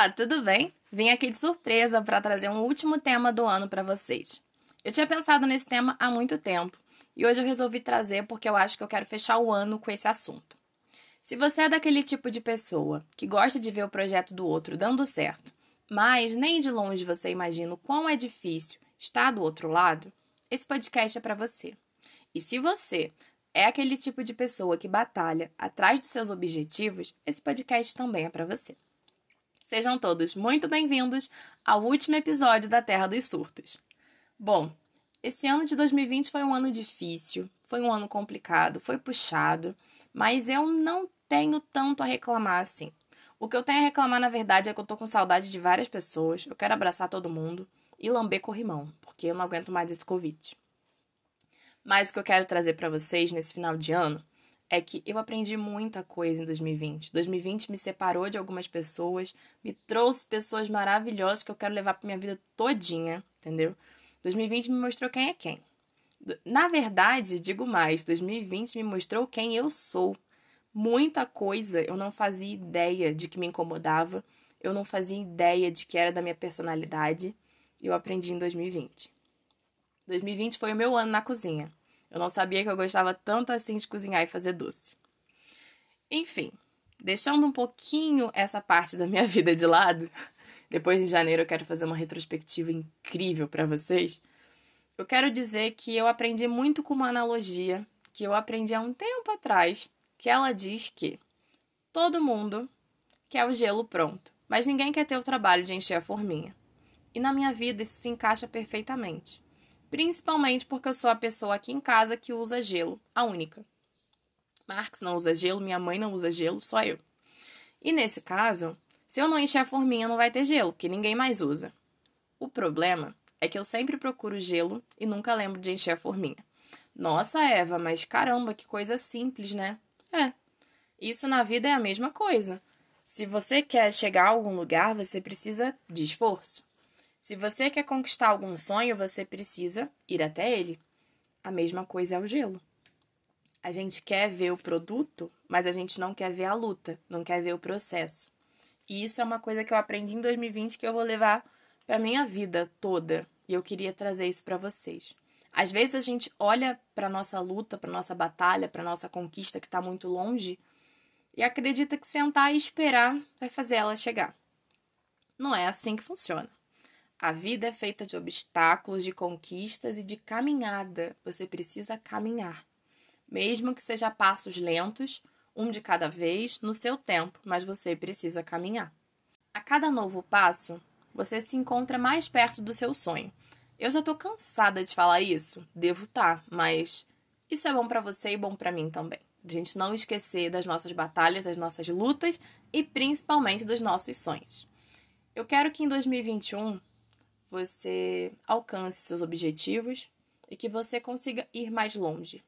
Olá, tudo bem? Vim aqui de surpresa para trazer um último tema do ano para vocês. Eu tinha pensado nesse tema há muito tempo e hoje eu resolvi trazer porque eu acho que eu quero fechar o ano com esse assunto. Se você é daquele tipo de pessoa que gosta de ver o projeto do outro dando certo, mas nem de longe você imagina o quão é difícil estar do outro lado, esse podcast é para você. E se você é aquele tipo de pessoa que batalha atrás dos seus objetivos, esse podcast também é para você. Sejam todos muito bem-vindos ao último episódio da Terra dos Surtos. Bom, esse ano de 2020 foi um ano difícil, foi um ano complicado, foi puxado, mas eu não tenho tanto a reclamar assim. O que eu tenho a reclamar, na verdade, é que eu tô com saudade de várias pessoas, eu quero abraçar todo mundo e lamber corrimão, porque eu não aguento mais esse Covid. Mas o que eu quero trazer para vocês nesse final de ano é que eu aprendi muita coisa em 2020. 2020 me separou de algumas pessoas, me trouxe pessoas maravilhosas que eu quero levar para minha vida todinha, entendeu? 2020 me mostrou quem é quem. Na verdade, digo mais, 2020 me mostrou quem eu sou. Muita coisa eu não fazia ideia de que me incomodava, eu não fazia ideia de que era da minha personalidade, eu aprendi em 2020. 2020 foi o meu ano na cozinha. Eu não sabia que eu gostava tanto assim de cozinhar e fazer doce. Enfim, deixando um pouquinho essa parte da minha vida de lado, depois de janeiro eu quero fazer uma retrospectiva incrível para vocês. Eu quero dizer que eu aprendi muito com uma analogia que eu aprendi há um tempo atrás, que ela diz que todo mundo quer o gelo pronto, mas ninguém quer ter o trabalho de encher a forminha. E na minha vida isso se encaixa perfeitamente principalmente porque eu sou a pessoa aqui em casa que usa gelo, a única. Marx não usa gelo, minha mãe não usa gelo, só eu. E nesse caso, se eu não encher a forminha, não vai ter gelo, porque ninguém mais usa. O problema é que eu sempre procuro gelo e nunca lembro de encher a forminha. Nossa, Eva, mas caramba, que coisa simples, né? É. Isso na vida é a mesma coisa. Se você quer chegar a algum lugar, você precisa de esforço. Se você quer conquistar algum sonho, você precisa ir até ele. A mesma coisa é o gelo. A gente quer ver o produto, mas a gente não quer ver a luta, não quer ver o processo. E isso é uma coisa que eu aprendi em 2020 que eu vou levar para minha vida toda. E eu queria trazer isso para vocês. Às vezes a gente olha para nossa luta, para nossa batalha, para nossa conquista que está muito longe e acredita que sentar e esperar vai fazer ela chegar. Não é assim que funciona. A vida é feita de obstáculos, de conquistas e de caminhada. Você precisa caminhar. Mesmo que seja passos lentos, um de cada vez, no seu tempo, mas você precisa caminhar. A cada novo passo, você se encontra mais perto do seu sonho. Eu já tô cansada de falar isso, devo estar, tá, mas isso é bom para você e bom para mim também. A gente não esquecer das nossas batalhas, das nossas lutas e principalmente dos nossos sonhos. Eu quero que em 2021 você alcance seus objetivos e que você consiga ir mais longe.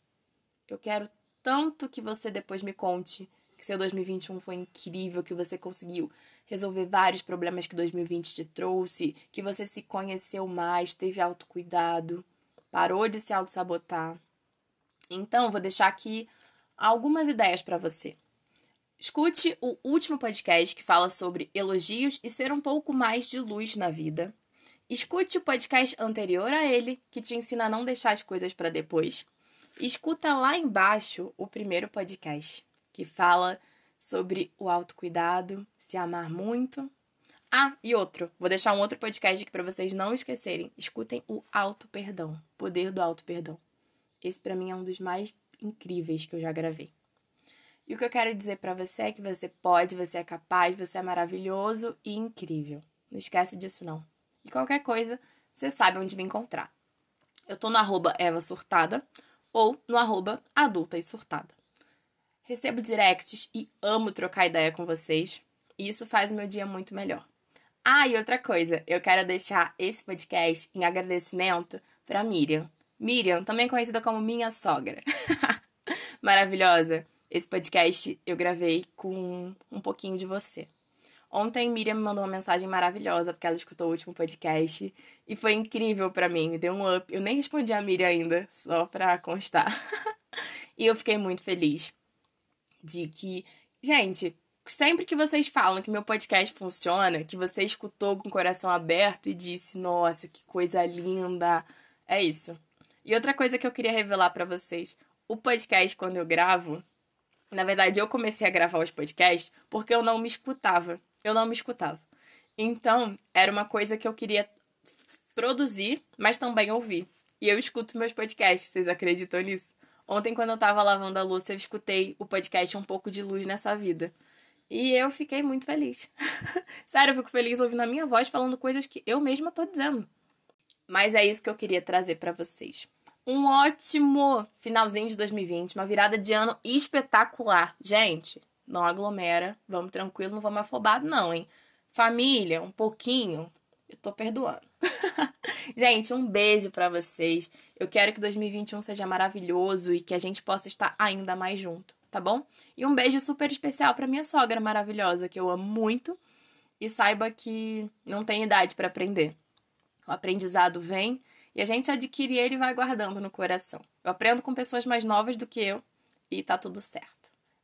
Eu quero tanto que você depois me conte que seu 2021 foi incrível, que você conseguiu resolver vários problemas que 2020 te trouxe, que você se conheceu mais, teve autocuidado, parou de se auto-sabotar. Então, vou deixar aqui algumas ideias para você. Escute o último podcast que fala sobre elogios e ser um pouco mais de luz na vida. Escute o podcast anterior a ele, que te ensina a não deixar as coisas para depois. Escuta lá embaixo o primeiro podcast, que fala sobre o autocuidado, se amar muito. Ah, e outro, vou deixar um outro podcast aqui para vocês não esquecerem. Escutem o auto perdão, poder do auto perdão. Esse para mim é um dos mais incríveis que eu já gravei. E o que eu quero dizer para você é que você pode, você é capaz, você é maravilhoso e incrível. Não esquece disso não. E qualquer coisa, você sabe onde me encontrar. Eu tô no arroba Eva Surtada ou no arroba Adulta e Surtada. Recebo directs e amo trocar ideia com vocês. E isso faz o meu dia muito melhor. Ah, e outra coisa, eu quero deixar esse podcast em agradecimento para Miriam. Miriam, também conhecida como minha sogra. Maravilhosa. Esse podcast eu gravei com um pouquinho de você. Ontem Miriam me mandou uma mensagem maravilhosa porque ela escutou o último podcast e foi incrível para mim, me deu um up. Eu nem respondi a Miriam ainda, só pra constar. e eu fiquei muito feliz de que, gente, Sempre que vocês falam que meu podcast funciona, que você escutou com o coração aberto e disse, nossa, que coisa linda, é isso. E outra coisa que eu queria revelar para vocês: o podcast, quando eu gravo, na verdade, eu comecei a gravar os podcasts porque eu não me escutava. Eu não me escutava. Então, era uma coisa que eu queria produzir, mas também ouvir. E eu escuto meus podcasts, vocês acreditam nisso? Ontem, quando eu tava lavando a louça, eu escutei o podcast Um pouco de Luz nessa Vida. E eu fiquei muito feliz. Sério, eu fico feliz ouvindo a minha voz falando coisas que eu mesma tô dizendo. Mas é isso que eu queria trazer para vocês. Um ótimo finalzinho de 2020, uma virada de ano espetacular. Gente, não aglomera, vamos tranquilo, não vamos afobado não, hein? Família, um pouquinho, eu tô perdoando. gente, um beijo para vocês. Eu quero que 2021 seja maravilhoso e que a gente possa estar ainda mais junto, tá bom? E um beijo super especial para minha sogra maravilhosa, que eu amo muito. E saiba que não tem idade para aprender. O aprendizado vem e a gente adquire ele e vai guardando no coração. Eu aprendo com pessoas mais novas do que eu e tá tudo certo.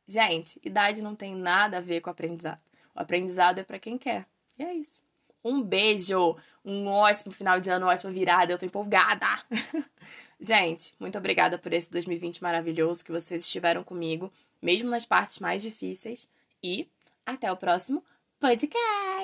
Gente, idade não tem nada a ver com aprendizado. O aprendizado é para quem quer. E é isso. Um beijo, um ótimo final de ano, uma ótima virada. Eu tô empolgada. gente, muito obrigada por esse 2020 maravilhoso que vocês estiveram comigo, mesmo nas partes mais difíceis. E até o próximo podcast.